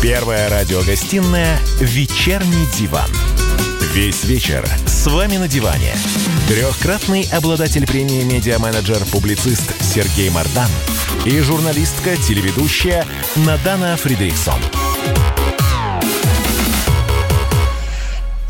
Первая радиогостинная «Вечерний диван». Весь вечер с вами на диване. Трехкратный обладатель премии «Медиа-менеджер-публицист» Сергей Мардан и журналистка-телеведущая Надана Фридрихсон.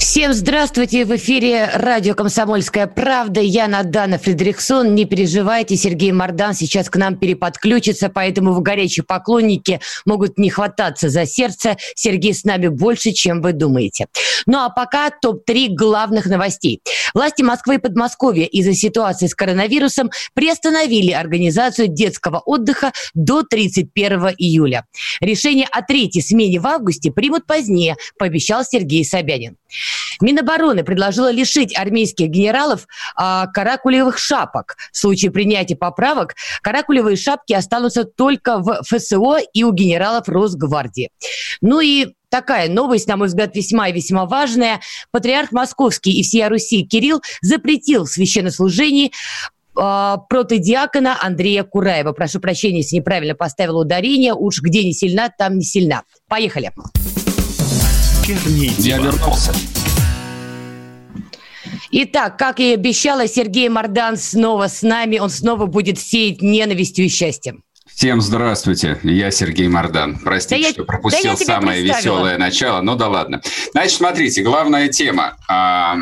Всем здравствуйте! В эфире радио «Комсомольская правда». Я Надана Фредериксон. Не переживайте, Сергей Мордан сейчас к нам переподключится, поэтому в горячие поклонники могут не хвататься за сердце. Сергей с нами больше, чем вы думаете. Ну а пока топ-3 главных новостей. Власти Москвы и Подмосковья из-за ситуации с коронавирусом приостановили организацию детского отдыха до 31 июля. Решение о третьей смене в августе примут позднее, пообещал Сергей Собянин. Минобороны предложила лишить армейских генералов а, каракулевых шапок. В случае принятия поправок каракулевые шапки останутся только в ФСО и у генералов Росгвардии. Ну и такая новость, на мой взгляд, весьма и весьма важная. Патриарх Московский и всея Руси Кирилл запретил священнослужение э, протодиакона Андрея Кураева. Прошу прощения, если неправильно поставила ударение. Уж где не сильна, там не сильна. Поехали. Вечерний диван. Я вернулся. Итак, как и обещала, Сергей Мордан снова с нами. Он снова будет сеять ненавистью и счастьем. Всем здравствуйте, я Сергей Мордан. Простите, да что пропустил да самое веселое начало, ну да ладно. Значит, смотрите, главная тема. А,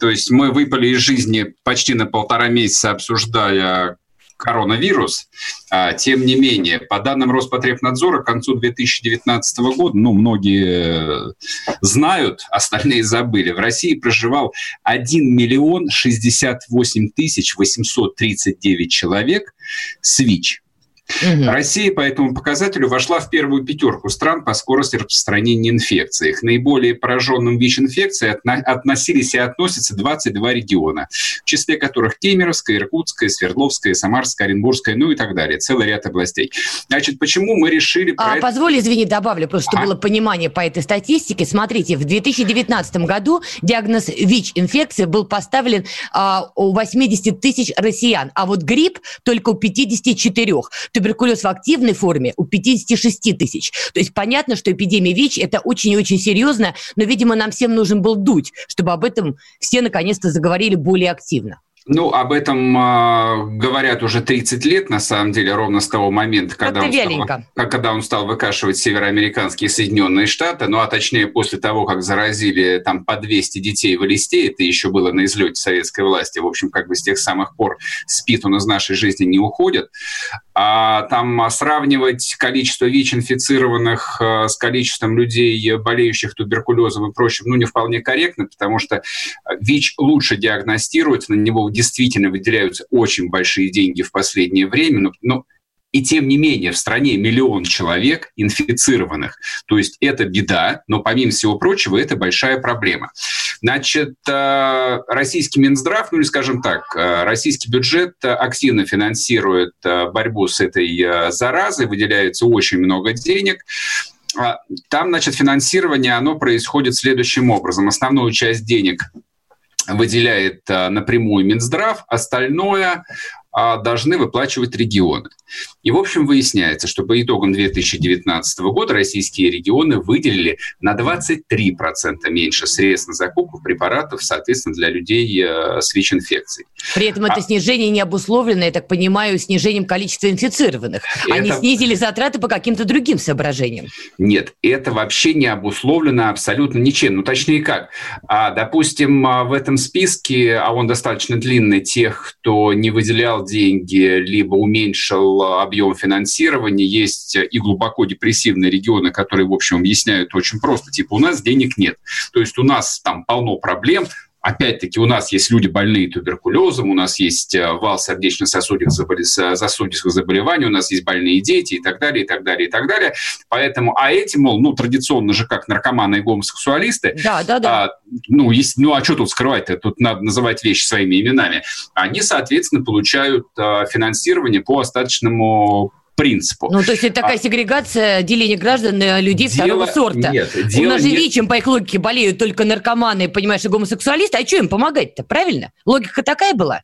то есть мы выпали из жизни почти на полтора месяца, обсуждая коронавирус. А, тем не менее, по данным Роспотребнадзора, к концу 2019 года, ну, многие знают, остальные забыли, в России проживал 1 миллион 68 тысяч 839 человек с ВИЧ. Угу. Россия по этому показателю вошла в первую пятерку стран по скорости распространения инфекции. К наиболее пораженным ВИЧ-инфекцией относились и относятся 22 региона, в числе которых Кемеровская, Иркутская, Свердловская, Самарская, Оренбургская, ну и так далее. Целый ряд областей. Значит, почему мы решили... А, это... Позволь, извини, добавлю, просто чтобы а? было понимание по этой статистике. Смотрите, в 2019 году диагноз ВИЧ-инфекции был поставлен а, у 80 тысяч россиян, а вот грипп только у 54 туберкулез в активной форме у 56 тысяч. То есть понятно, что эпидемия ВИЧ – это очень и очень серьезно, но, видимо, нам всем нужен был дуть, чтобы об этом все наконец-то заговорили более активно. Ну, об этом э, говорят уже 30 лет, на самом деле, ровно с того момента, когда он, стал, когда он стал выкашивать североамериканские Соединенные Штаты, ну, а точнее после того, как заразили там по 200 детей в Элисте, это еще было на излете советской власти, в общем, как бы с тех самых пор спит он из нашей жизни не уходит. А там а, сравнивать количество ВИЧ-инфицированных э, с количеством людей, болеющих туберкулезом и прочим, ну, не вполне корректно, потому что ВИЧ лучше диагностируется, на него действительно выделяются очень большие деньги в последнее время, но, но и тем не менее в стране миллион человек инфицированных. То есть это беда, но помимо всего прочего это большая проблема. Значит, э, российский Минздрав, ну или скажем так, э, российский бюджет активно финансирует э, борьбу с этой заразой, выделяется очень много денег. А, там, значит, финансирование, оно происходит следующим образом. Основную часть денег выделяет напрямую Минздрав, остальное а, должны выплачивать регионы. И, в общем, выясняется, что по итогам 2019 года российские регионы выделили на 23% меньше средств на закупку препаратов, соответственно, для людей э, с ВИЧ-инфекцией. При этом это а... снижение не обусловлено, я так понимаю, снижением количества инфицированных. Это... Они снизили затраты по каким-то другим соображениям. Нет, это вообще не обусловлено абсолютно ничем. Ну, точнее как. А, допустим, а, в этом списке, а он достаточно длинный, тех, кто не выделял деньги, либо уменьшил объем финансирования. Есть и глубоко депрессивные регионы, которые, в общем, объясняют очень просто. Типа, у нас денег нет. То есть у нас там полно проблем, Опять-таки у нас есть люди больные туберкулезом, у нас есть э, вал сердечно-сосудистых заболеваний, у нас есть больные дети и так далее, и так далее, и так далее. Поэтому, а эти, мол, ну, традиционно же как наркоманы и гомосексуалисты, да, да, да. А, ну, есть, ну, а что тут скрывать-то? Тут надо называть вещи своими именами. Они, соответственно, получают а, финансирование по остаточному принципу. Ну, то есть это такая а, сегрегация, деление граждан на людей дело, второго сорта. Нет, дело У нас же нет. ВИЧем, по их логике, болеют только наркоманы, понимаешь, и гомосексуалисты. А что им помогать-то, правильно? Логика такая была?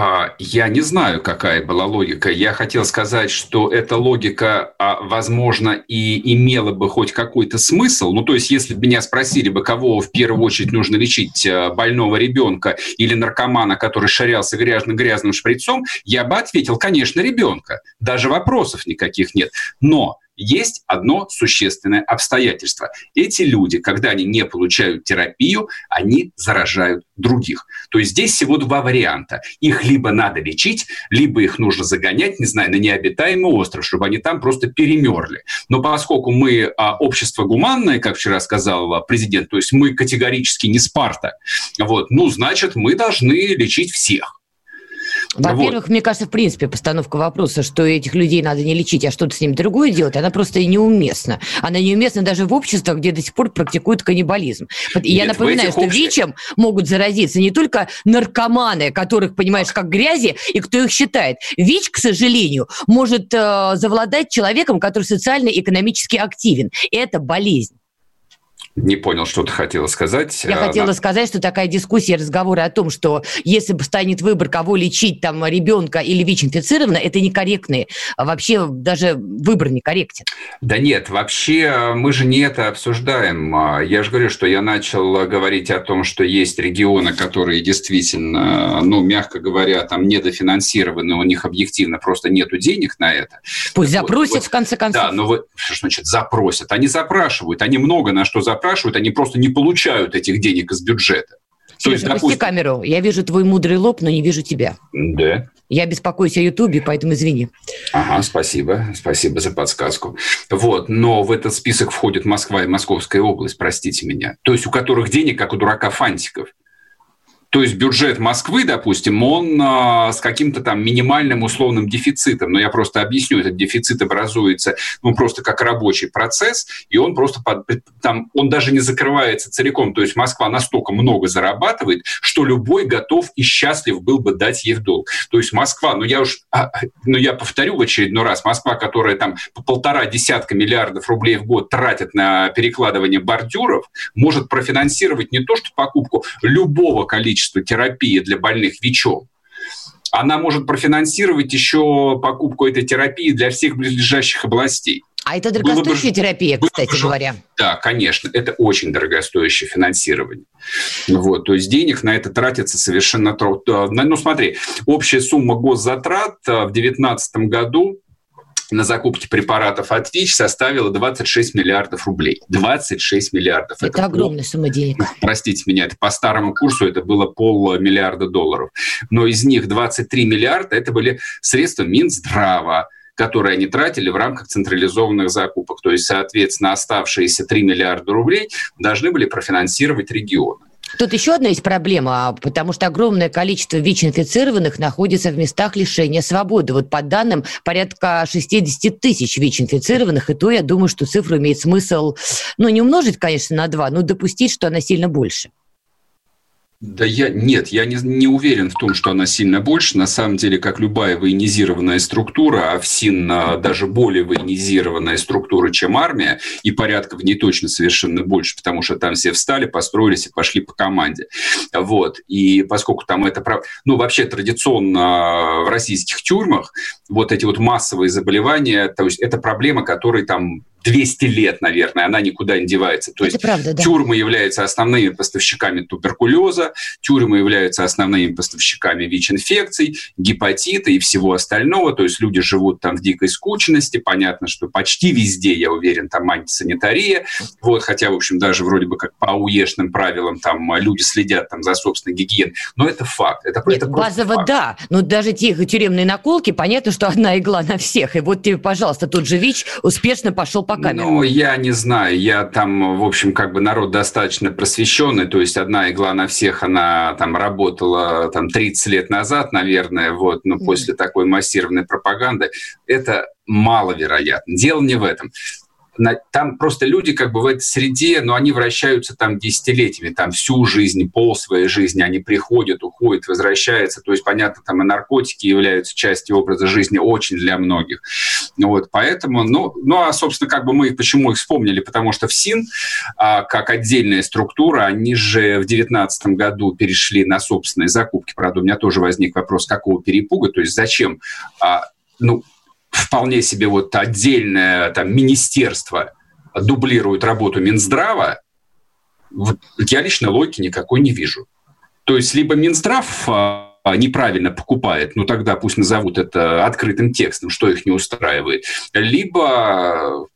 А, я не знаю, какая была логика. Я хотел сказать, что эта логика, а, возможно, и имела бы хоть какой-то смысл. Ну, то есть, если бы меня спросили бы, кого в первую очередь нужно лечить, а, больного ребенка или наркомана, который шарялся грязным, грязным шприцом, я бы ответил, конечно, ребенка. Даже вопросов никаких нет. Но есть одно существенное обстоятельство. Эти люди, когда они не получают терапию, они заражают других. То есть здесь всего два варианта. Их либо надо лечить, либо их нужно загонять, не знаю, на необитаемый остров, чтобы они там просто перемерли. Но поскольку мы а, общество гуманное, как вчера сказал а, президент, то есть мы категорически не Спарта, вот, ну, значит, мы должны лечить всех. Во-первых, вот. мне кажется, в принципе, постановка вопроса, что этих людей надо не лечить, а что-то с ними другое делать, она просто неуместна. Она неуместна даже в обществах, где до сих пор практикуют каннибализм. И я напоминаю, что обществах... ВИЧем могут заразиться не только наркоманы, которых, понимаешь, как грязи, и кто их считает. ВИЧ, к сожалению, может э, завладать человеком, который социально и экономически активен. Это болезнь. Не понял, что ты хотела сказать. Я хотела На... сказать, что такая дискуссия, разговоры о том, что если бы станет выбор, кого лечить, там, ребенка или ВИЧ-инфицированно, это некорректные. А вообще даже выбор некорректен. Да нет, вообще мы же не это обсуждаем. А, я же говорю, что я начал говорить о том, что есть регионы, которые действительно, ну, мягко говоря, там недофинансированы, у них объективно просто нету денег на это. Пусть запросят, вот, в конце концов. Да, но вы, что значит запросят? Они запрашивают, они много на что запрашивают запрашивают, они просто не получают этих денег из бюджета. Сережа, есть, допустим... камеру. Я вижу твой мудрый лоб, но не вижу тебя. Да. Я беспокоюсь о Ютубе, поэтому извини. Ага, спасибо. Спасибо за подсказку. Вот, но в этот список входит Москва и Московская область, простите меня. То есть у которых денег, как у дурака фантиков. То есть бюджет Москвы, допустим, он а, с каким-то там минимальным условным дефицитом. Но я просто объясню, этот дефицит образуется ну, просто как рабочий процесс, и он просто под, там, он даже не закрывается целиком. То есть Москва настолько много зарабатывает, что любой готов и счастлив был бы дать ей в долг. То есть Москва, ну я уж, а, ну я повторю в очередной раз, Москва, которая там по полтора десятка миллиардов рублей в год тратит на перекладывание бордюров, может профинансировать не то что покупку любого количества количество терапии для больных ВИЧом, она может профинансировать еще покупку этой терапии для всех близлежащих областей. А это дорогостоящая бы, терапия, кстати бы, говоря. Да, конечно, это очень дорогостоящее финансирование. Вот, то есть денег на это тратится совершенно... Ну, смотри, общая сумма госзатрат э, в 2019 году на закупки препаратов от ВИЧ составила 26 миллиардов рублей. 26 миллиардов. Это, это огромная сумма денег. Простите меня, это по старому курсу это было полмиллиарда долларов. Но из них 23 миллиарда это были средства Минздрава, которые они тратили в рамках централизованных закупок. То есть, соответственно, оставшиеся 3 миллиарда рублей должны были профинансировать регионы. Тут еще одна есть проблема, потому что огромное количество ВИЧ-инфицированных находится в местах лишения свободы. Вот по данным, порядка 60 тысяч ВИЧ-инфицированных, и то я думаю, что цифру имеет смысл, ну, не умножить, конечно, на два, но допустить, что она сильно больше. Да я нет, я не, не уверен в том, что она сильно больше. На самом деле, как любая военизированная структура, а ФСИН даже более военизированная структура, чем армия, и порядка в ней точно совершенно больше, потому что там все встали, построились и пошли по команде. Вот. И поскольку там это... Ну, вообще традиционно в российских тюрьмах вот эти вот массовые заболевания, то есть это проблема, которой там 200 лет, наверное, она никуда не девается. То Это есть правда, да. тюрьмы являются основными поставщиками туберкулеза, тюрьмы являются основными поставщиками ВИЧ-инфекций, гепатита и всего остального. То есть люди живут там в дикой скучности. Понятно, что почти везде, я уверен, там антисанитария. Вот, хотя, в общем, даже вроде бы как по уешным правилам там люди следят там за собственной гигиеной. Но это факт. Это, Нет, это базово факт. да. Но даже те тюремные наколки, понятно, что одна игла на всех. И вот тебе, пожалуйста, тот же ВИЧ успешно пошел по камерам? Ну, я не знаю. Я там, в общем, как бы народ достаточно просвещенный. То есть одна игла на всех, она там работала там 30 лет назад, наверное, вот, но mm. после такой массированной пропаганды. Это маловероятно. Дело не в этом там просто люди как бы в этой среде, но они вращаются там десятилетиями, там всю жизнь, пол своей жизни, они приходят, уходят, возвращаются, то есть, понятно, там и наркотики являются частью образа жизни очень для многих. Вот, поэтому, ну, ну, а, собственно, как бы мы почему их вспомнили, потому что ФСИН, а, как отдельная структура, они же в 2019 году перешли на собственные закупки, правда, у меня тоже возник вопрос, какого перепуга, то есть зачем, а, ну, вполне себе вот отдельное там министерство дублирует работу Минздрава, вот я лично логики никакой не вижу. То есть либо Минздрав а, неправильно покупает, ну тогда пусть назовут это открытым текстом, что их не устраивает, либо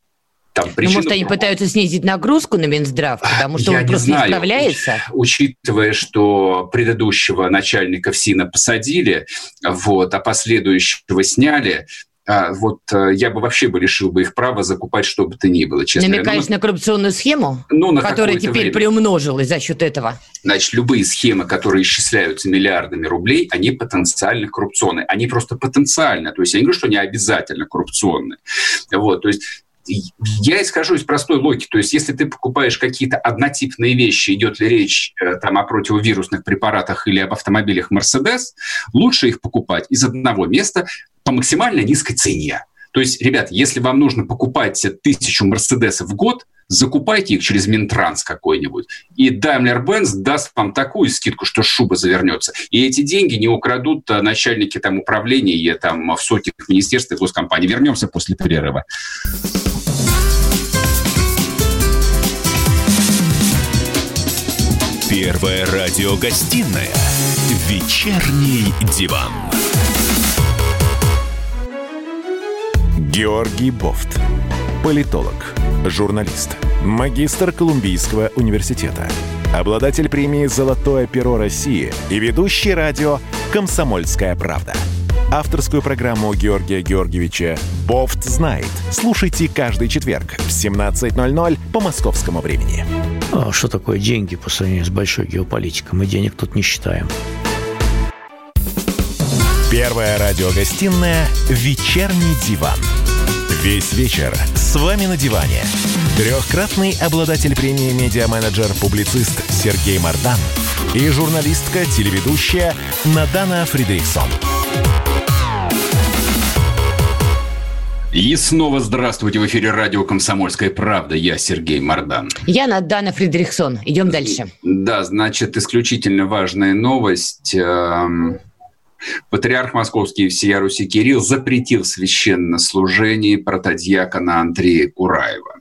там причина... Ну, может, они пытаются снизить нагрузку на Минздрав, потому что Я он не просто знаю. не справляется? Учитывая, что предыдущего начальника ФСИНа посадили, вот, а последующего сняли, вот э, я бы вообще бы лишил бы их права закупать что бы то ни было, честно Намекаешь ну, на коррупционную схему, ну, на которая теперь время. приумножилась за счет этого? Значит, любые схемы, которые исчисляются миллиардами рублей, они потенциально коррупционные. Они просто потенциально. То есть я не говорю, что они обязательно коррупционные. Вот, то есть я исхожу из простой логики. То есть, если ты покупаешь какие-то однотипные вещи, идет ли речь э, там, о противовирусных препаратах или об автомобилях Mercedes, лучше их покупать из одного места по максимально низкой цене. То есть, ребят, если вам нужно покупать тысячу Мерседесов в год, закупайте их через Минтранс какой-нибудь. И Daimler-Benz даст вам такую скидку, что шуба завернется. И эти деньги не украдут э, начальники там, управления там, в сотнях министерств и госкомпаний. Вернемся после перерыва. Первая радиогостинная «Вечерний диван». Георгий Бофт. Политолог, журналист, магистр Колумбийского университета, обладатель премии «Золотое перо России» и ведущий радио «Комсомольская правда». Авторскую программу Георгия Георгиевича «Бофт знает». Слушайте каждый четверг в 17.00 по московскому времени. А что такое деньги по сравнению с большой геополитикой? Мы денег тут не считаем. Первая радиогостинная «Вечерний диван». Весь вечер с вами на диване. Трехкратный обладатель премии «Медиа-менеджер», публицист Сергей Мардан и журналистка-телеведущая Надана Фридриксон. И снова здравствуйте в эфире радио «Комсомольская правда». Я Сергей Мардан. Я Надана Фридрихсон. Идем дальше. Да, значит, исключительно важная новость. Эм, Патриарх Московский всея Руси Кирилл запретил священнослужение протодьякона Андрея Кураева.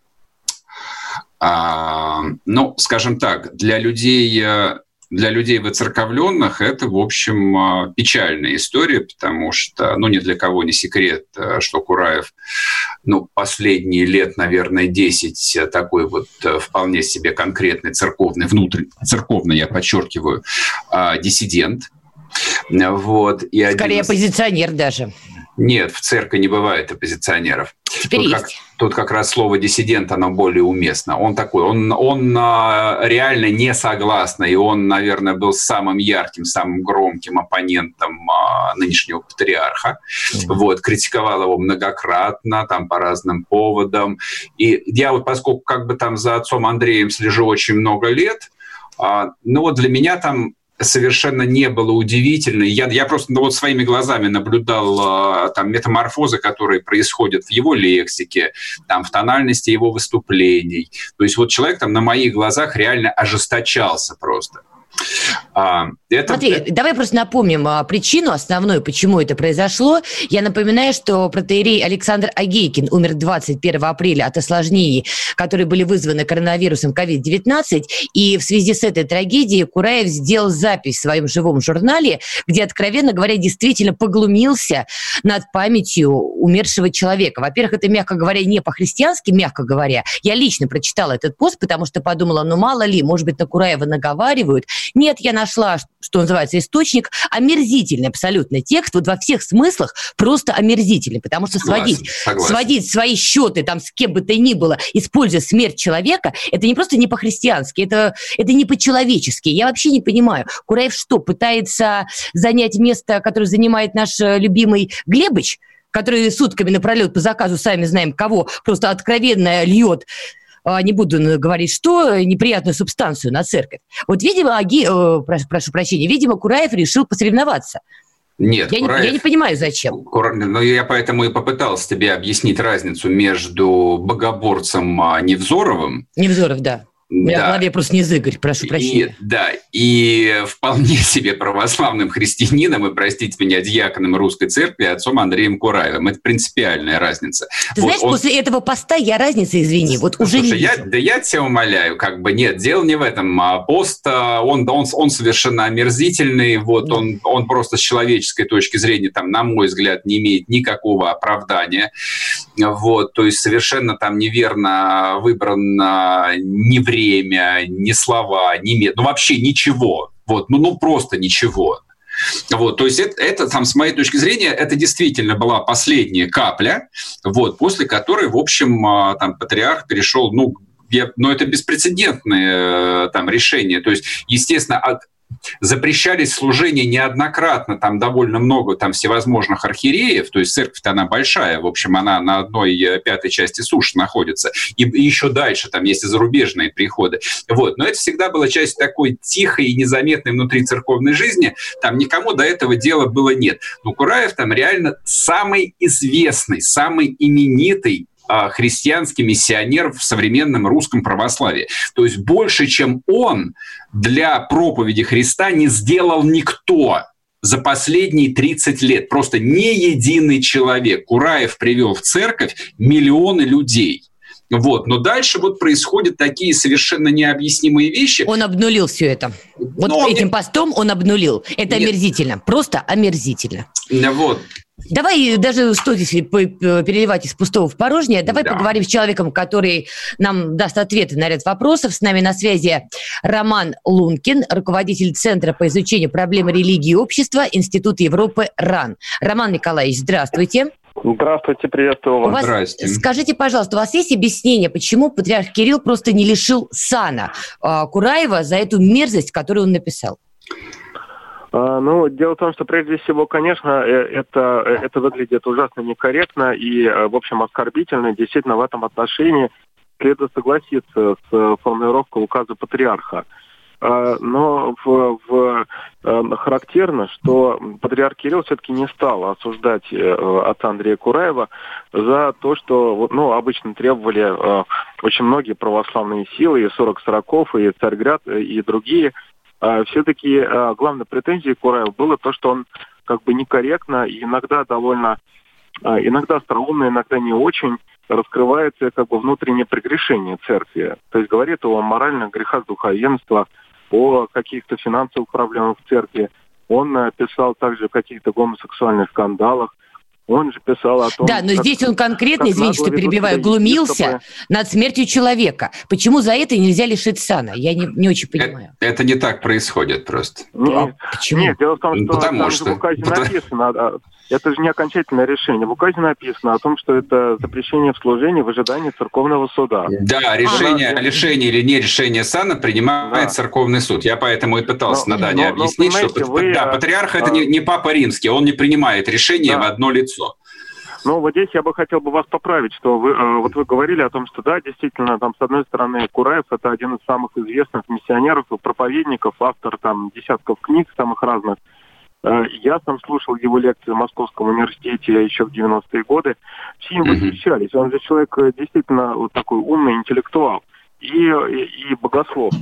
А, ну, скажем так, для людей, э, для людей выцерковленных это, в общем, э, печальная история, потому что, ну, ни для кого не секрет, э, что Кураев, ну, последние лет, наверное, 10 такой вот вполне себе конкретный церковный, внутренний, церковный, я подчеркиваю, диссидент – вот, и Скорее один... оппозиционер даже. Нет, в церкви не бывает оппозиционеров. Теперь тут, есть. Как, тут как раз слово диссидент, оно более уместно. Он такой, он, он а, реально не согласный, и он, наверное, был самым ярким, самым громким оппонентом а, нынешнего патриарха. Mm-hmm. Вот, критиковал его многократно, там, по разным поводам. И я вот, поскольку как бы там за отцом Андреем слежу очень много лет, а, ну вот для меня там совершенно не было удивительно. Я, я просто ну, вот своими глазами наблюдал а, там метаморфозы, которые происходят в его лексике, там, в тональности его выступлений. То есть вот человек там на моих глазах реально ожесточался просто. А, это... Смотри, давай просто напомним а, причину основную, почему это произошло. Я напоминаю, что протеерей Александр Агейкин умер 21 апреля от осложнений, которые были вызваны коронавирусом COVID-19. И в связи с этой трагедией Кураев сделал запись в своем живом журнале, где, откровенно говоря, действительно поглумился над памятью умершего человека. Во-первых, это, мягко говоря, не по-христиански, мягко говоря. Я лично прочитала этот пост, потому что подумала, ну мало ли, может быть, на Кураева наговаривают. Нет, я нашла, что называется, источник. Омерзительный абсолютно текст, вот во всех смыслах просто омерзительный, потому что согласен, сводить, согласен. сводить свои счеты там с кем бы то ни было, используя смерть человека, это не просто не по-христиански, это, это не по-человечески. Я вообще не понимаю, Кураев что, пытается занять место, которое занимает наш э, любимый Глебыч? который сутками напролет по заказу сами знаем кого, просто откровенно льет не буду говорить что, неприятную субстанцию на церковь. Вот, видимо, Аги, э, прошу, прошу прощения, видимо, Кураев решил посоревноваться. Нет, я, Кураев, не, я не понимаю, зачем. Кура... Ну, я поэтому и попытался тебе объяснить разницу между богоборцем а, Невзоровым. Невзоров, да. Меня да. в голове просто не зыгорь, прошу прощения. И, да, и вполне себе православным христианином и, простите меня, диаконом русской церкви отцом Андреем Кураевым. Это принципиальная разница. Ты вот знаешь, он... после этого поста я разницы, извини, вот уже Слушай, не я, Да я тебя умоляю, как бы нет, дело не в этом. А пост, а, он, он, он совершенно омерзительный, вот да. он, он просто с человеческой точки зрения, там, на мой взгляд, не имеет никакого оправдания. Вот, то есть совершенно там неверно выбран не время время, ни слова, ни мет, ну вообще ничего. Вот, ну, ну просто ничего. Вот, то есть это, это там, с моей точки зрения, это действительно была последняя капля, вот, после которой, в общем, а, там патриарх перешел, ну, я, но это беспрецедентное э, там решение. То есть, естественно, от, запрещались служения неоднократно, там довольно много там всевозможных архиереев, то есть церковь-то она большая, в общем, она на одной э, пятой части суши находится, и, еще дальше там есть и зарубежные приходы. Вот. Но это всегда была часть такой тихой и незаметной внутри церковной жизни, там никому до этого дела было нет. Но Кураев там реально самый известный, самый именитый христианский миссионер в современном русском православии. То есть больше, чем он для проповеди Христа не сделал никто за последние 30 лет. Просто не единый человек. Кураев привел в церковь миллионы людей. Вот. Но дальше вот происходят такие совершенно необъяснимые вещи. Он обнулил все это. Вот Но этим он... постом он обнулил. Это Нет. омерзительно. Просто омерзительно. Вот. Давай даже что здесь переливать из пустого в порожнее. Давай да. поговорим с человеком, который нам даст ответы на ряд вопросов. С нами на связи Роман Лункин, руководитель Центра по изучению проблем религии и общества Институт Европы РАН. Роман Николаевич, здравствуйте. Здравствуйте, приветствую вас. У вас Здравствуйте. Скажите, пожалуйста, у вас есть объяснение, почему патриарх Кирилл просто не лишил сана э, Кураева за эту мерзость, которую он написал? А, ну, дело в том, что прежде всего, конечно, э, это, э, это выглядит ужасно некорректно и, э, в общем, оскорбительно. Действительно, в этом отношении следует согласиться с формулировкой указа патриарха. А, но в, в, характерно, что патриарх Кирилл все-таки не стал осуждать отца Андрея Кураева за то, что ну, обычно требовали очень многие православные силы, и 40 сороков, и Царьград, и другие – а, все-таки главной претензией Кураева было то, что он как бы некорректно иногда довольно, иногда остроумно, иногда не очень раскрывается как бы внутреннее прегрешение церкви. То есть говорит о моральных грехах духовенства, о каких-то финансовых проблемах в церкви. Он писал также о каких-то гомосексуальных скандалах. Он же писал о том... Да, но как, здесь он конкретно, извините, что перебиваю, глумился над смертью человека. Почему за это нельзя лишить сана? Я не, не очень понимаю. Это, это не так происходит просто. Нет, Почему? Нет, дело в том, что Потому там что... в указе Потому... написано, а, это же не окончательное решение. В указе написано о том, что это запрещение в служении в ожидании церковного суда. Да, решение а, решение или не решение сана принимает да. церковный суд. Я поэтому и пытался но, на Дане но, объяснить, но, что вы, да, патриарх а, это не, не папа римский, он не принимает решение да. в одно лицо. Ну, вот здесь я бы хотел бы вас поправить, что вы, э, вот вы говорили о том, что да, действительно, там, с одной стороны, Кураев – это один из самых известных миссионеров и проповедников, автор там десятков книг самых разных. Э, я сам слушал его лекции в Московском университете еще в 90-е годы. Все им восхищались. Он же человек э, действительно вот такой умный интеллектуал и, и, богослов.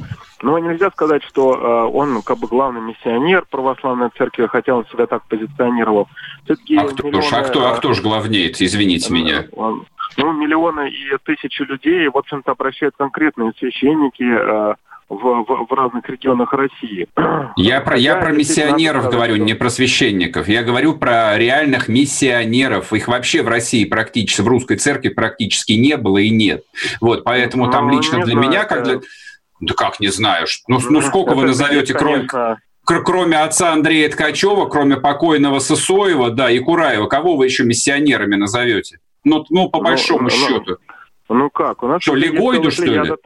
Но нельзя сказать, что э, он как бы главный миссионер православной церкви, хотя он себя так позиционировал. Все-таки а, кто, миллионы, а, кто, а кто же главнеет, извините меня? Он, ну, миллионы и тысячи людей, в общем-то, обращают конкретные священники, э, в, в, в разных регионах России. Я про, я про миссионеров говорю, не про священников. Я говорю про реальных миссионеров. Их вообще в России практически, в русской церкви практически не было и нет. Вот, поэтому ну, там лично для знаю, меня, как для... Да как не знаешь? Ну, ну, ну сколько вы назовете, кроме, кроме отца Андрея Ткачева, кроме покойного Сысоева, да, и Кураева, кого вы еще миссионерами назовете? Ну, ну по ну, большому ну, счету. Ну, ну как? У нас что, Легойду, что ли? Я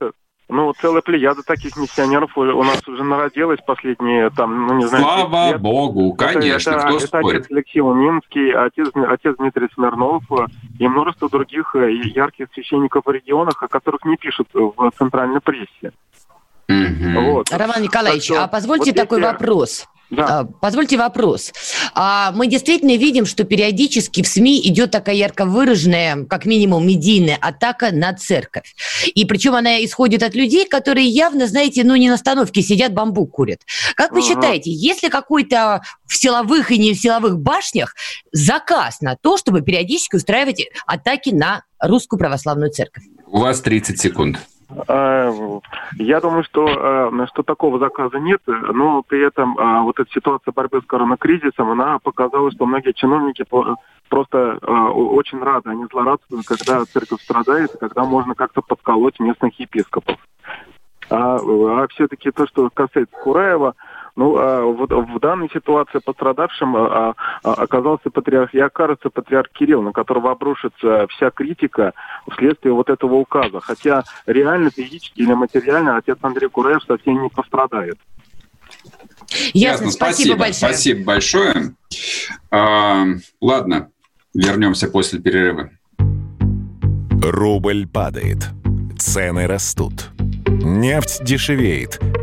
Ну, целая плеяда таких миссионеров у нас уже народилась последние, там, ну, не знаю... Слава лет. Богу, конечно, это, кто это, спорит? отец Алексей Уминский, отец, отец Дмитрий Смирнов и множество других э, ярких священников в регионах, о которых не пишут в центральной прессе. Угу. Вот. Роман Николаевич, что, а позвольте вот такой эти... вопрос. Да. А, позвольте вопрос. А мы действительно видим, что периодически в СМИ идет такая ярко выраженная, как минимум, медийная атака на церковь. И причем она исходит от людей, которые явно, знаете, ну не на остановке сидят, бамбук курят. Как вы ага. считаете, есть ли какой-то в силовых и не в силовых башнях заказ на то, чтобы периодически устраивать атаки на русскую православную церковь? У вас 30 секунд. А, я думаю, что, а, что такого заказа нет, но при этом а, вот эта ситуация борьбы с коронакризисом, она показала, что многие чиновники просто очень рады, они злорадствуют, когда церковь страдает, когда можно как-то подколоть местных епископов. А, а все-таки то, что касается Кураева, ну, а вот в данной ситуации пострадавшим а, а, оказался патриарх Якарца, патриарх Кирилл, на которого обрушится вся критика вследствие вот этого указа. Хотя реально, физически или материально отец Андрей Кураев совсем не пострадает. Ясно, Ясно. спасибо, спасибо большое. Спасибо большое. А, ладно, вернемся после перерыва. Рубль падает, цены растут, нефть дешевеет –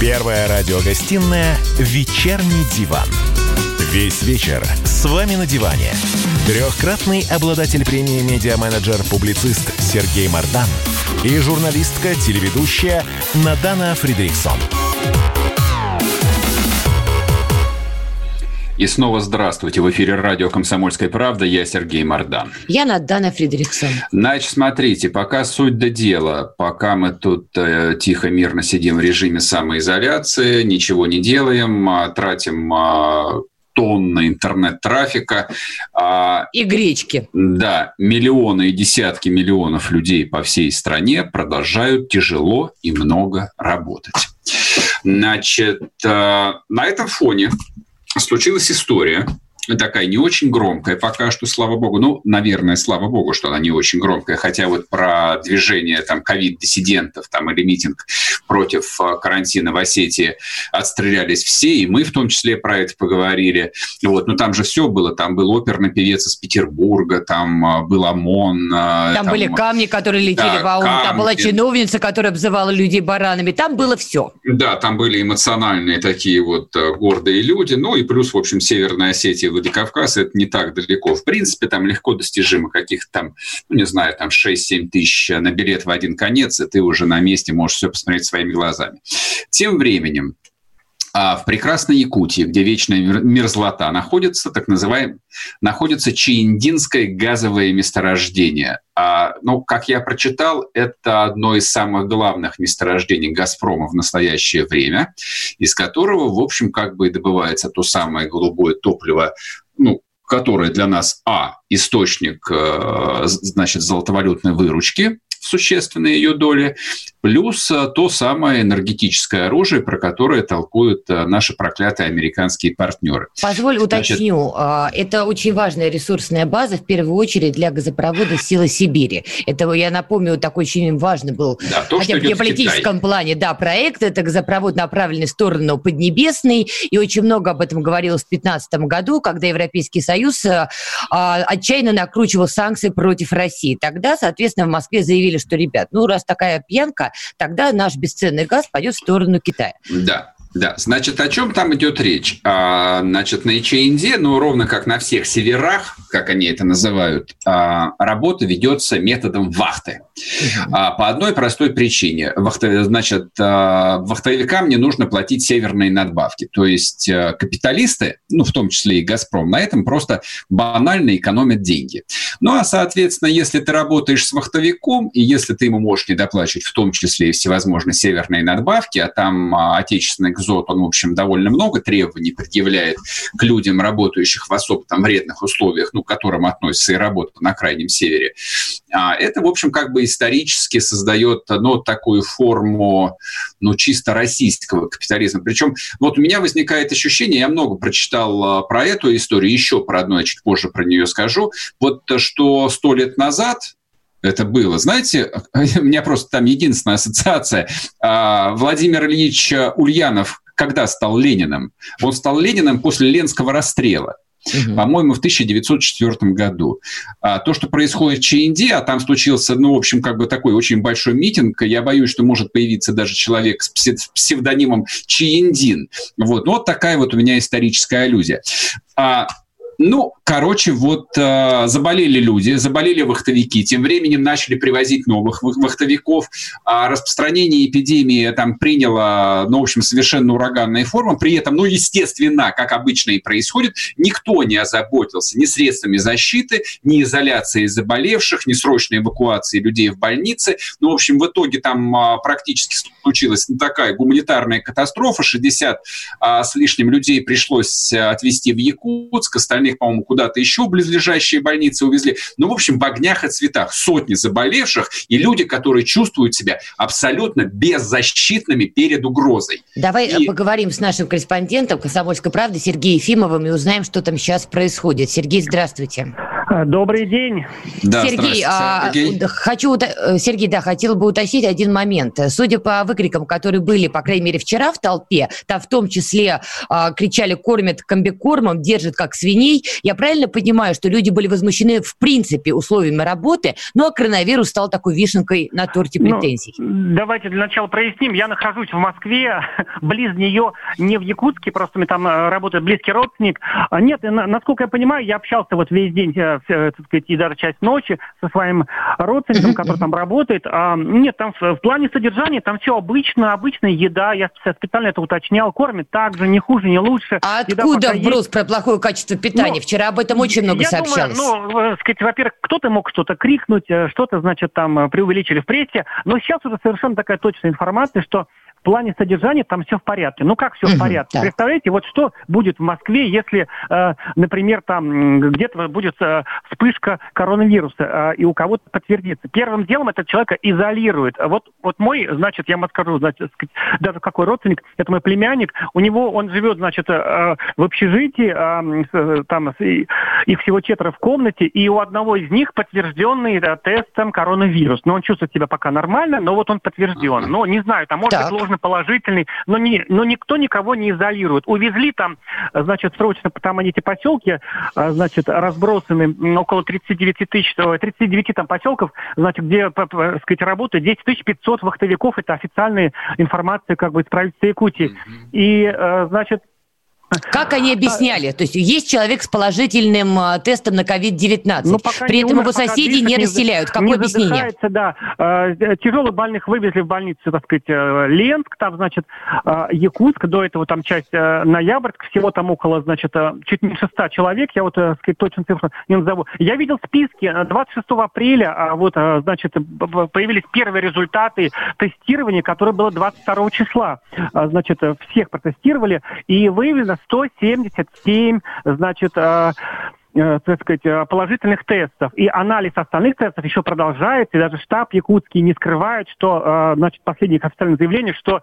Первая радиогостинная «Вечерний диван». Весь вечер с вами на диване. Трехкратный обладатель премии «Медиа-менеджер-публицист» Сергей Мардан и журналистка-телеведущая Надана Фридриксон. И снова здравствуйте. В эфире радио «Комсомольская правда». Я Сергей Мордан. Я Надана Фредериксон. Значит, смотрите, пока суть до дела, пока мы тут э, тихо, мирно сидим в режиме самоизоляции, ничего не делаем, э, тратим э, тонны интернет-трафика. А, и гречки. Да, миллионы и десятки миллионов людей по всей стране продолжают тяжело и много работать. Значит, э, на этом фоне случилась история, такая не очень громкая пока что, слава богу. Ну, наверное, слава богу, что она не очень громкая. Хотя вот про движение там ковид-диссидентов там, или митинг против а, карантина в Осетии отстрелялись все, и мы в том числе про это поговорили. Вот, но там же все было. Там был оперный певец из Петербурга, там а, был ОМОН. А, там, там были камни, которые летели да, в камни. там была чиновница, которая обзывала людей баранами. Там было все. Да, там были эмоциональные такие вот гордые люди. Ну и плюс, в общем, Северная Осетия Владикавказ, это не так далеко. В принципе, там легко достижимо каких-то там, ну, не знаю, там 6-7 тысяч на билет в один конец, и ты уже на месте можешь все посмотреть своими глазами. Тем временем, а в прекрасной Якутии, где вечная мерзлота, находится так называемое, находится Чииндинское газовое месторождение. А, ну, как я прочитал, это одно из самых главных месторождений «Газпрома» в настоящее время, из которого, в общем, как бы и добывается то самое голубое топливо, ну, которое для нас, а, источник, э, значит, золотовалютной выручки, существенной ее доли, плюс э, то самое энергетическое оружие, про которое толкуют э, наши проклятые американские партнеры. Позволь уточню, Значит, это очень важная ресурсная база, в первую очередь для газопровода «Сила Сибири». Это, я напомню, такой очень важный был, да, то, хотя в геополитическом плане, да, проект. Это газопровод, направленный в сторону Поднебесной, и очень много об этом говорилось в 2015 году, когда Европейский Союз э, а, отчаянно накручивал санкции против России. Тогда, соответственно, в Москве заявили, заявили, что, ребят, ну раз такая пьянка, тогда наш бесценный газ пойдет в сторону Китая. Да. Да, значит, о чем там идет речь? А, значит, на ИЧНД, ну, ровно как на всех северах, как они это называют, а, работа ведется методом вахты. А, по одной простой причине. Значит, а, вахтовикам не нужно платить северные надбавки. То есть а, капиталисты, ну, в том числе и «Газпром», на этом просто банально экономят деньги. Ну, а, соответственно, если ты работаешь с вахтовиком, и если ты ему можешь не доплачивать в том числе и всевозможные северные надбавки, а там отечественный экзот, он, в общем, довольно много требований предъявляет к людям, работающих в особо там вредных условиях, ну, к которым относится и работа на Крайнем Севере, это, в общем, как бы исторически создает ну, такую форму ну, чисто российского капитализма. Причем вот у меня возникает ощущение, я много прочитал а, про эту историю, еще про одну, я чуть позже про нее скажу, вот что сто лет назад это было. Знаете, у меня просто там единственная ассоциация. А, Владимир Ильич Ульянов когда стал Лениным? Он стал Лениным после Ленского расстрела угу. по-моему, в 1904 году. А то, что происходит в ЧНД, а там случился, ну, в общем, как бы такой очень большой митинг, я боюсь, что может появиться даже человек с псевдонимом Чиендин. Вот, ну, вот такая вот у меня историческая аллюзия. А ну, короче, вот э, заболели люди, заболели вахтовики, тем временем начали привозить новых вахтовиков, а распространение эпидемии там приняло, ну, в общем, совершенно ураганная форма, при этом, ну, естественно, как обычно и происходит, никто не озаботился ни средствами защиты, ни изоляцией заболевших, ни срочной эвакуацией людей в больницы, ну, в общем, в итоге там а, практически случилась такая гуманитарная катастрофа, 60 а, с лишним людей пришлось э, отвезти в Якутск, остальных, по-моему, куда-то еще в близлежащие больницы увезли. Ну, в общем, в огнях и цветах. Сотни заболевших и люди, которые чувствуют себя абсолютно беззащитными перед угрозой. Давай и... поговорим с нашим корреспондентом «Комсомольской правды» Сергеем Ефимовым и узнаем, что там сейчас происходит. Сергей, здравствуйте. А, добрый день. Да, Сергей, а, Сергей. хочу, э, Сергей, да, хотел бы уточнить один момент. Судя по выкрикам, которые были, по крайней мере, вчера в толпе, там в том числе а, кричали «кормят комбикормом», «держат как свиней», я правильно понимаю, что люди были возмущены в принципе условиями работы, ну а коронавирус стал такой вишенкой на торте ну, претензий? Ну, давайте для начала проясним. Я нахожусь в Москве, близ нее, не в Якутске, просто мне там э, работает близкий родственник. Нет, насколько я понимаю, я общался вот весь день э, Э, так сказать, и даже часть ночи со своим родственником, который там работает. А, нет, там в, в плане содержания там все обычно, обычная еда, я специально это уточнял, кормят так же, не хуже, не лучше. А откуда вброс про плохое качество питания? Ну, Вчера об этом очень много я сообщалось. Думаю, ну, э, сказать, во-первых, кто-то мог что-то крикнуть, э, что-то, значит, там преувеличили в прессе, но сейчас уже совершенно такая точная информация, что в плане содержания там все в порядке. Ну как все в порядке? Представляете, вот что будет в Москве, если, э, например, там где-то будет э, вспышка коронавируса, э, и у кого-то подтвердится. Первым делом этот человека изолирует. Вот, вот мой, значит, я вам скажу, значит, даже какой родственник, это мой племянник, у него, он живет, значит, в общежитии, там их всего четверо в комнате, и у одного из них подтвержденный тестом коронавирус. Но он чувствует себя пока нормально, но вот он подтвержден. Но не знаю, там может так. быть ложный ложно положительный, но, не, но никто никого не изолирует. Увезли там, значит, срочно, там они эти поселки, а, значит, разбросаны около 39 тысяч, 39 там поселков, значит, где, так сказать, работает 10 500 вахтовиков, это официальная информация как бы из правительства Якутии. И, э, значит, как они объясняли? То есть есть человек с положительным э, тестом на COVID-19, ну, при этом его соседи не расселяют. Какое не объяснение? Да. Э, тяжелых больных вывезли в больницу, так сказать, э, Ленск, там, значит, Якутск, до этого там часть Ноябрьск, всего там около, значит, чуть меньше 100 человек, я вот, так сказать, точно цифру не назову. Я видел списки 26 апреля, а вот, значит, появились первые результаты тестирования, которое было 22 числа. Значит, всех протестировали, и выявлено 177, значит, э, э, так сказать, э, положительных тестов. И анализ остальных тестов еще продолжается, и даже штаб якутский не скрывает, что, значит, последнее официальное заявление, что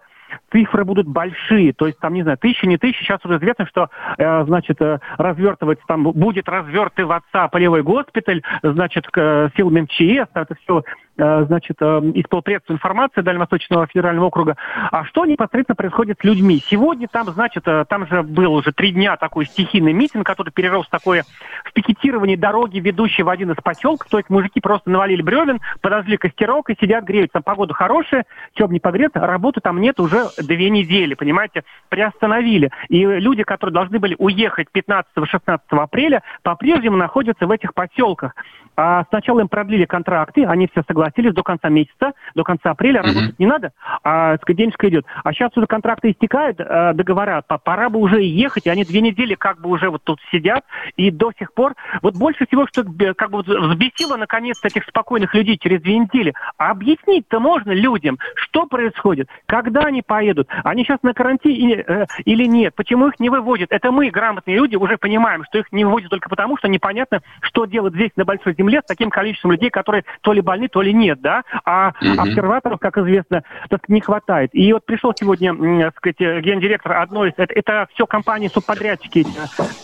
цифры будут большие, то есть там, не знаю, тысячи, не тысячи, сейчас уже известно, что, э, значит, э, развертывается, там будет отца полевой госпиталь, значит, к, силами МЧС, это все Э, значит, э, из полпредства информации Дальневосточного федерального округа. А что непосредственно происходит с людьми? Сегодня там, значит, э, там же был уже три дня такой стихийный митинг, который перерос в такое в пикетирование дороги, ведущей в один из поселков. То есть мужики просто навалили бревен, подожгли костерок и сидят греются. Там погода хорошая, чем не погреться, работы там нет уже две недели, понимаете, приостановили. И люди, которые должны были уехать 15-16 апреля, по-прежнему находятся в этих поселках. А сначала им продлили контракты, они все согласились согласились до конца месяца, до конца апреля mm-hmm. работать не надо, а денежка идет. А сейчас уже контракты истекают, э, договора, пора бы уже ехать, и они две недели как бы уже вот тут сидят, и до сих пор, вот больше всего, что как бы взбесило наконец этих спокойных людей через две недели, а объяснить-то можно людям, что происходит, когда они поедут, они сейчас на карантине э, или нет, почему их не выводят. Это мы, грамотные люди, уже понимаем, что их не выводят только потому, что непонятно, что делать здесь на большой земле с таким количеством людей, которые то ли больны, то ли нет, да, а mm-hmm. обсерваторов, как известно, так не хватает. И вот пришел сегодня, так сказать, гендиректор одной из, это, это все компании субподрядчики,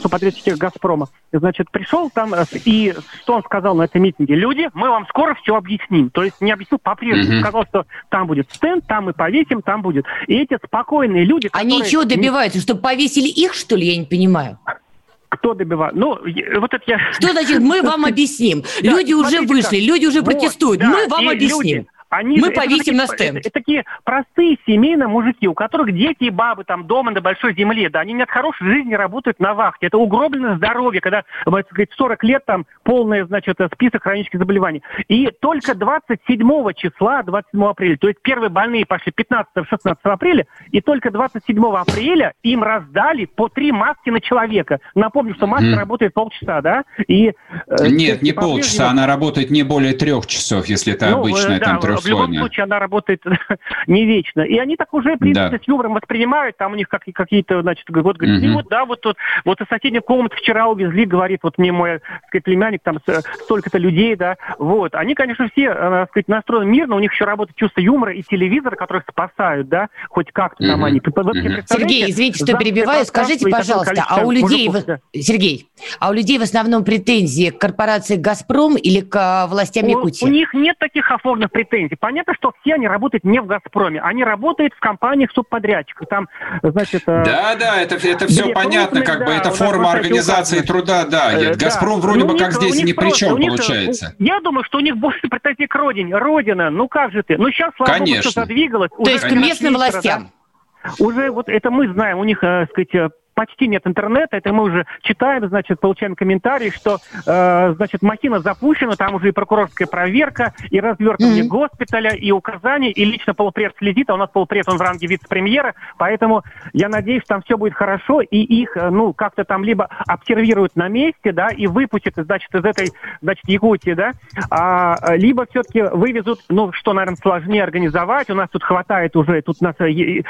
субподрядчики Газпрома, значит, пришел там э, и что он сказал на этом митинге? Люди, мы вам скоро все объясним. То есть не объяснил по-прежнему, mm-hmm. сказал, что там будет стенд, там мы повесим, там будет. И эти спокойные люди, Они чего добиваются, чтобы повесили их, что ли, я не понимаю? Кто добивает? Ну, вот это я... Что значит, мы вам объясним? Люди уже вышли, люди уже протестуют, мы вам объясним. Они Мы же, повесим это, на стенд. Это, такие простые семейные мужики, у которых дети и бабы там дома на большой земле, да, они не от хорошей жизни работают на вахте. Это угробленное здоровье, когда, так сказать, 40 лет там полный, значит, список хронических заболеваний. И только 27 числа, 27 апреля, то есть первые больные пошли 15-16 апреля, и только 27 апреля им раздали по три маски на человека. Напомню, что маска mm. работает полчаса, да? И, э, Нет, не полчаса, она работает не более трех часов, если это ну, обычная да, там трех в любом случае она работает не вечно. И они так уже, в принципе, да. с юмором воспринимают, там у них как, какие-то, значит, вот, говорит, угу. вот, да, вот тут, вот из соседней комнаты вчера увезли, говорит, вот мне мой, сказать, племянник, там столько-то людей, да, вот. Они, конечно, все, э, так сказать, настроены мирно, у них еще работает чувство юмора и телевизор, которых спасают, да, хоть как-то там они. Сергей, извините, что перебиваю, скажите, пожалуйста, а у людей, Сергей, а у людей в основном претензии к корпорации «Газпром» или к э, властям Якутии? У них нет таких оформленных претензий претензий. Понятно, что все они работают не в «Газпроме», они работают в компаниях субподрядчиков. Там, значит... Э, да, да, это, это все понятно, как да, бы это форма организации труда, да. Э, «Газпром» да. вроде бы как здесь ни при чем получается. Я думаю, что у них больше претензий к родине. Родина, ну как же ты? Ну сейчас, слава Конечно. богу, что задвигалось. То есть к местным властям. Уже вот это мы знаем, у них, так э, сказать, почти нет интернета, это мы уже читаем, значит, получаем комментарии, что, э, значит, махина запущена, там уже и прокурорская проверка, и развертывание mm-hmm. госпиталя, и указания, и лично полпред следит, а у нас полпред, он в ранге вице-премьера, поэтому я надеюсь, что там все будет хорошо, и их, э, ну, как-то там либо обсервируют на месте, да, и выпустят, значит, из этой, значит, Якутии, да, а, либо все-таки вывезут, ну, что, наверное, сложнее организовать, у нас тут хватает уже, тут у нас, э,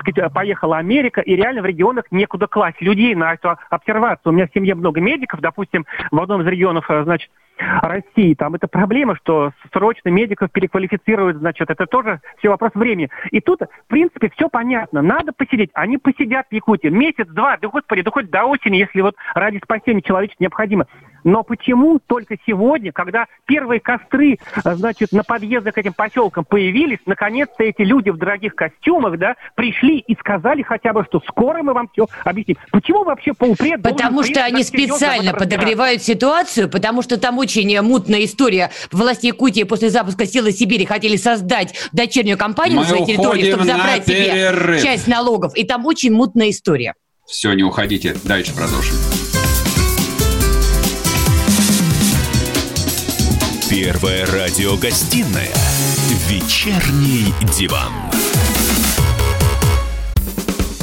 сказать, поехала Америка, и реально в регионах некуда класть людей на эту обсервацию. У меня в семье много медиков, допустим, в одном из регионов, э, значит, России. Там это проблема, что срочно медиков переквалифицируют, значит, это тоже все вопрос времени. И тут, в принципе, все понятно. Надо посидеть. Они посидят в Якутии месяц-два, да господи, да хоть до осени, если вот ради спасения человечества необходимо. Но почему только сегодня, когда первые костры, значит, на подъездах к этим поселкам появились, наконец-то эти люди в дорогих костюмах, да, пришли и сказали хотя бы, что скоро мы вам все объясним. Почему вообще полпред Потому что они специально подогревают ситуацию, потому что там очень мутная история. Власти Якутии после запуска «Силы Сибири» хотели создать дочернюю компанию Мы на своей территории, чтобы забрать перерыв. себе часть налогов. И там очень мутная история. Все, не уходите. Дальше продолжим. Первая радиогостинная «Вечерний диван».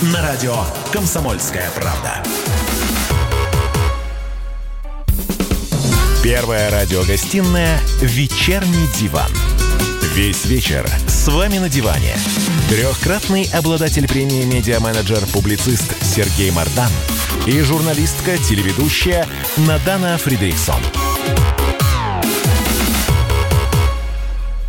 На радио «Комсомольская правда». Первая радиогостинная «Вечерний диван». Весь вечер с вами на диване. Трехкратный обладатель премии «Медиа-менеджер», публицист Сергей Мардан и журналистка-телеведущая Надана Фридриксон.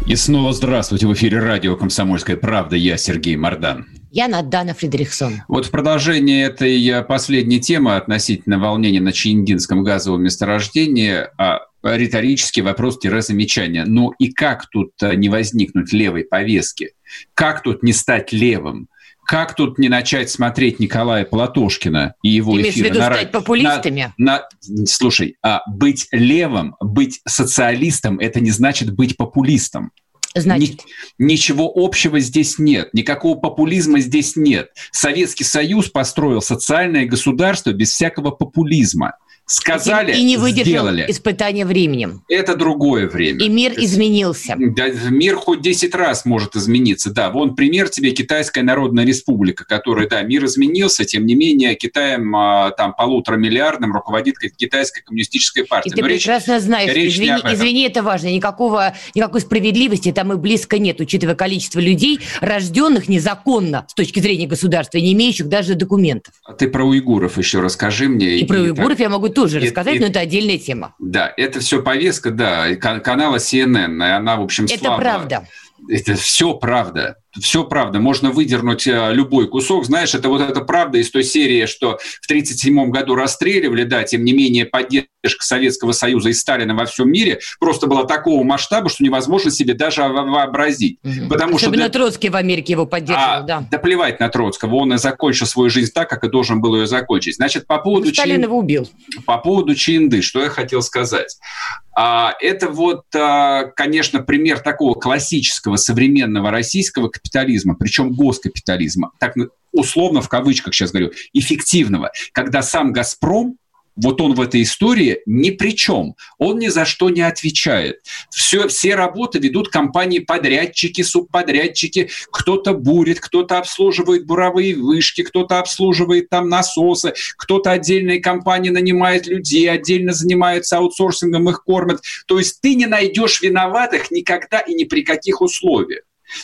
И снова здравствуйте. В эфире радио «Комсомольская правда». Я Сергей Мордан. Я Надана Фредериксон. Вот в продолжение этой последней темы относительно волнения на Чиндинском газовом месторождении, а риторический вопрос-замечание. Ну и как тут э, не возникнуть левой повестки? Как тут не стать левым? Как тут не начать смотреть Николая Платошкина и его Имеешь эфиры? виду на, стать популистами? На, на, слушай, а быть левым, быть социалистом – это не значит быть популистом. Значит. Ни, ничего общего здесь нет, никакого популизма здесь нет. Советский Союз построил социальное государство без всякого популизма сказали, и не выдержал сделали. испытания временем. Это другое время. И мир изменился. Да, мир хоть 10 раз может измениться. Да, вон пример тебе Китайская Народная Республика, которая, да, мир изменился, тем не менее Китаем а, там полутора миллиардным руководит Китайская коммунистическая партия. И ты Но прекрасно речь, знаешь, речь извини, извини, это важно, никакого, никакой справедливости там и близко нет, учитывая количество людей, рожденных незаконно с точки зрения государства, не имеющих даже документов. А ты про уйгуров еще расскажи мне. И, и про уйгуров так... я могу тоже рассказать, и, но это отдельная тема. Да, это все повестка, да, канала CNN, и она, в общем, слабо... Это правда. Это все правда все правда, можно выдернуть э, любой кусок. Знаешь, это вот эта правда из той серии, что в 1937 году расстреливали, да, тем не менее поддержка Советского Союза и Сталина во всем мире просто была такого масштаба, что невозможно себе даже вообразить. Угу. Потому Особенно что. Троцкий в Америке его поддерживал, а, да. Да плевать на Троцкого, он и закончил свою жизнь так, как и должен был ее закончить. Значит, по поводу... Ну, Сталин Чин... его убил. По поводу Чинды, что я хотел сказать. А, это вот, а, конечно, пример такого классического современного российского капитализма, причем госкапитализма, так условно в кавычках сейчас говорю, эффективного, когда сам «Газпром» вот он в этой истории ни при чем. Он ни за что не отвечает. Все, все работы ведут компании-подрядчики, субподрядчики. Кто-то бурит, кто-то обслуживает буровые вышки, кто-то обслуживает там насосы, кто-то отдельные компании нанимает людей, отдельно занимается аутсорсингом, их кормят. То есть ты не найдешь виноватых никогда и ни при каких условиях.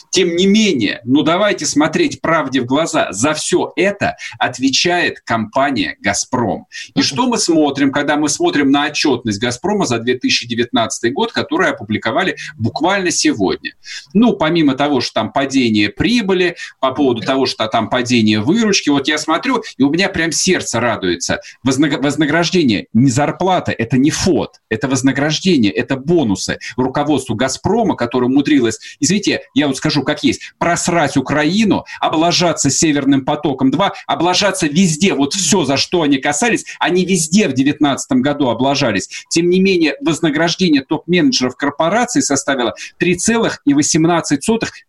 Тем не менее, ну давайте смотреть правде в глаза. За все это отвечает компания «Газпром». И что мы смотрим, когда мы смотрим на отчетность «Газпрома» за 2019 год, которую опубликовали буквально сегодня? Ну, помимо того, что там падение прибыли, по поводу того, что там падение выручки, вот я смотрю, и у меня прям сердце радуется. Вознаграждение не зарплата, это не ФОД, это вознаграждение, это бонусы руководству «Газпрома», которое умудрилось, извините, я вот вот скажу как есть, просрать Украину, облажаться Северным потоком-2, облажаться везде, вот все, за что они касались, они везде в 2019 году облажались. Тем не менее, вознаграждение топ-менеджеров корпорации составило 3,18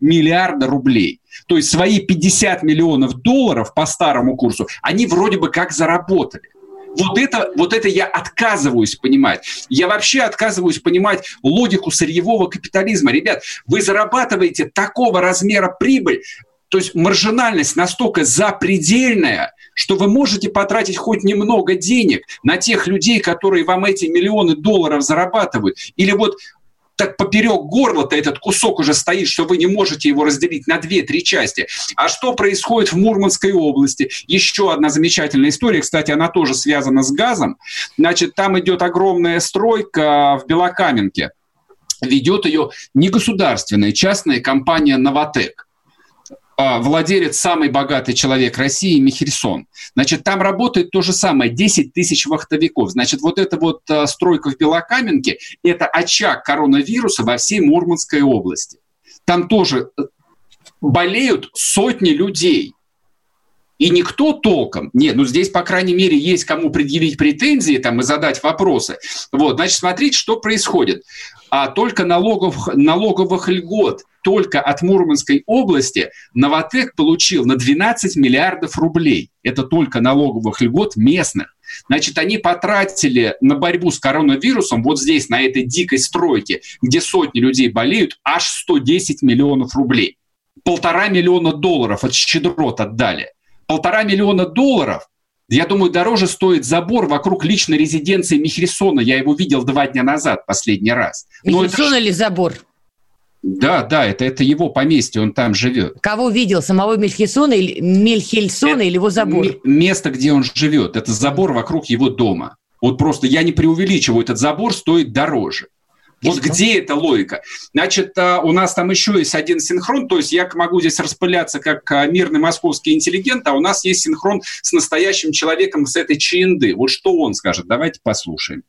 миллиарда рублей. То есть свои 50 миллионов долларов по старому курсу они вроде бы как заработали. Вот это, вот это я отказываюсь понимать. Я вообще отказываюсь понимать логику сырьевого капитализма. Ребят, вы зарабатываете такого размера прибыль, то есть маржинальность настолько запредельная, что вы можете потратить хоть немного денег на тех людей, которые вам эти миллионы долларов зарабатывают. Или вот так поперек горла-то этот кусок уже стоит, что вы не можете его разделить на две-три части. А что происходит в Мурманской области? Еще одна замечательная история, кстати, она тоже связана с газом. Значит, там идет огромная стройка в Белокаменке. Ведет ее не государственная, частная компания «Новотек». А, владелец, самый богатый человек России, Михельсон. Значит, там работает то же самое, 10 тысяч вахтовиков. Значит, вот эта вот а, стройка в Белокаменке – это очаг коронавируса во всей Мурманской области. Там тоже э, болеют сотни людей. И никто толком, нет, ну здесь, по крайней мере, есть кому предъявить претензии там, и задать вопросы. Вот, значит, смотрите, что происходит. А только налогов, налоговых льгот – только от Мурманской области Новотек получил на 12 миллиардов рублей. Это только налоговых льгот местных. Значит, они потратили на борьбу с коронавирусом вот здесь, на этой дикой стройке, где сотни людей болеют, аж 110 миллионов рублей. Полтора миллиона долларов от щедрот отдали. Полтора миллиона долларов я думаю, дороже стоит забор вокруг личной резиденции Михельсона. Я его видел два дня назад последний раз. Михельсон это... или забор? Да, да, это, это его поместье, он там живет. Кого видел? Самого Мельхисона или Мельхельсона или его забор? Место, где он живет. Это забор вокруг его дома. Вот просто я не преувеличиваю, этот забор стоит дороже. Вот где эта логика? Значит, а, у нас там еще есть один синхрон, то есть я могу здесь распыляться как а, мирный московский интеллигент, а у нас есть синхрон с настоящим человеком с этой ЧНД. Вот что он скажет? Давайте послушаем.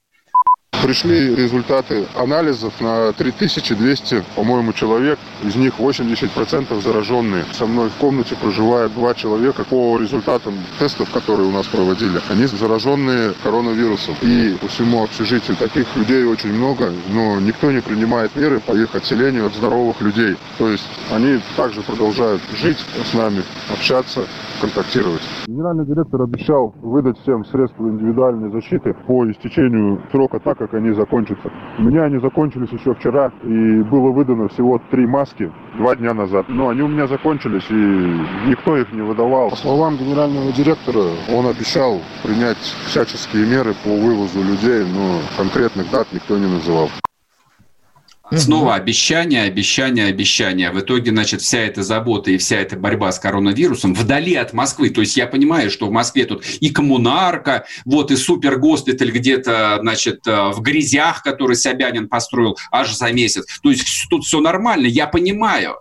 Пришли результаты анализов на 3200, по-моему, человек. Из них 80% зараженные. Со мной в комнате проживает два человека. По результатам тестов, которые у нас проводили, они зараженные коронавирусом. И по всему общежитию таких людей очень много, но никто не принимает меры по их отселению от здоровых людей. То есть они также продолжают жить с нами, общаться, контактировать. Генеральный директор обещал выдать всем средства индивидуальной защиты по истечению срока так, как они закончатся. У меня они закончились еще вчера, и было выдано всего три маски два дня назад. Но они у меня закончились, и никто их не выдавал. По словам генерального директора, он обещал принять всяческие меры по вывозу людей, но конкретных дат никто не называл. Снова обещания, обещания, обещания. В итоге, значит, вся эта забота и вся эта борьба с коронавирусом вдали от Москвы. То есть я понимаю, что в Москве тут и коммунарка, вот и супергоспиталь где-то, значит, э, в грязях, который Собянин построил аж за месяц. То есть тут все нормально, я понимаю.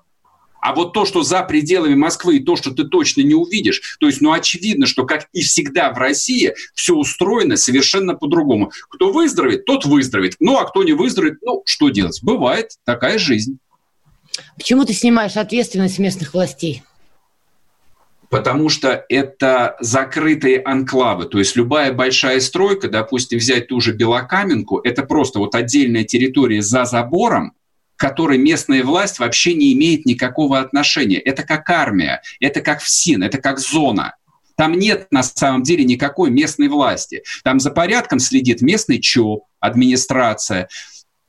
А вот то, что за пределами Москвы, и то, что ты точно не увидишь, то есть, ну, очевидно, что, как и всегда в России, все устроено совершенно по-другому. Кто выздоровеет, тот выздоровеет. Ну, а кто не выздоровеет, ну, что делать? Бывает такая жизнь. Почему ты снимаешь ответственность местных властей? Потому что это закрытые анклавы. То есть любая большая стройка, допустим, взять ту же Белокаменку, это просто вот отдельная территория за забором, которой местная власть вообще не имеет никакого отношения. Это как армия, это как ФСИН, это как зона. Там нет на самом деле никакой местной власти. Там за порядком следит местный ЧОП, администрация.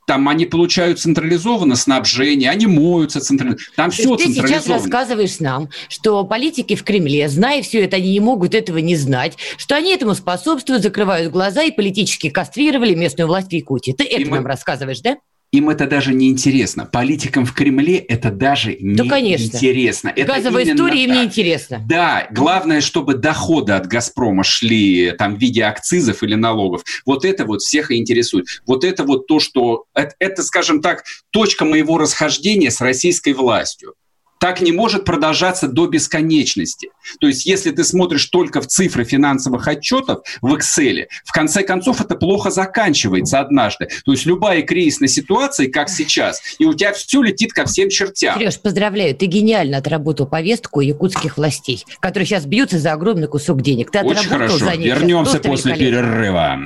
Там они получают централизованно снабжение, они моются централизованно. Там все ты централизовано. Сейчас рассказываешь нам, что политики в Кремле, зная все это, они не могут этого не знать, что они этому способствуют, закрывают глаза и политически кастрировали местную власть в Якутии. Ты это и нам мы... рассказываешь, да? Им это даже не интересно. Политикам в Кремле это даже не да, конечно. интересно. Это Газовая история им не интересна. Да, главное, чтобы доходы от «Газпрома» шли там в виде акцизов или налогов. Вот это вот всех и интересует. Вот это вот то, что... Это, это скажем так, точка моего расхождения с российской властью так не может продолжаться до бесконечности. То есть, если ты смотришь только в цифры финансовых отчетов в Excel, в конце концов это плохо заканчивается однажды. То есть, любая кризисная ситуация, как сейчас, и у тебя все летит ко всем чертям. Сереж, поздравляю, ты гениально отработал повестку якутских властей, которые сейчас бьются за огромный кусок денег. Ты Очень хорошо. За них. Вернемся после перерыва.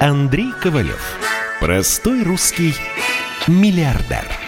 Андрей Ковалев. Простой русский миллиардер.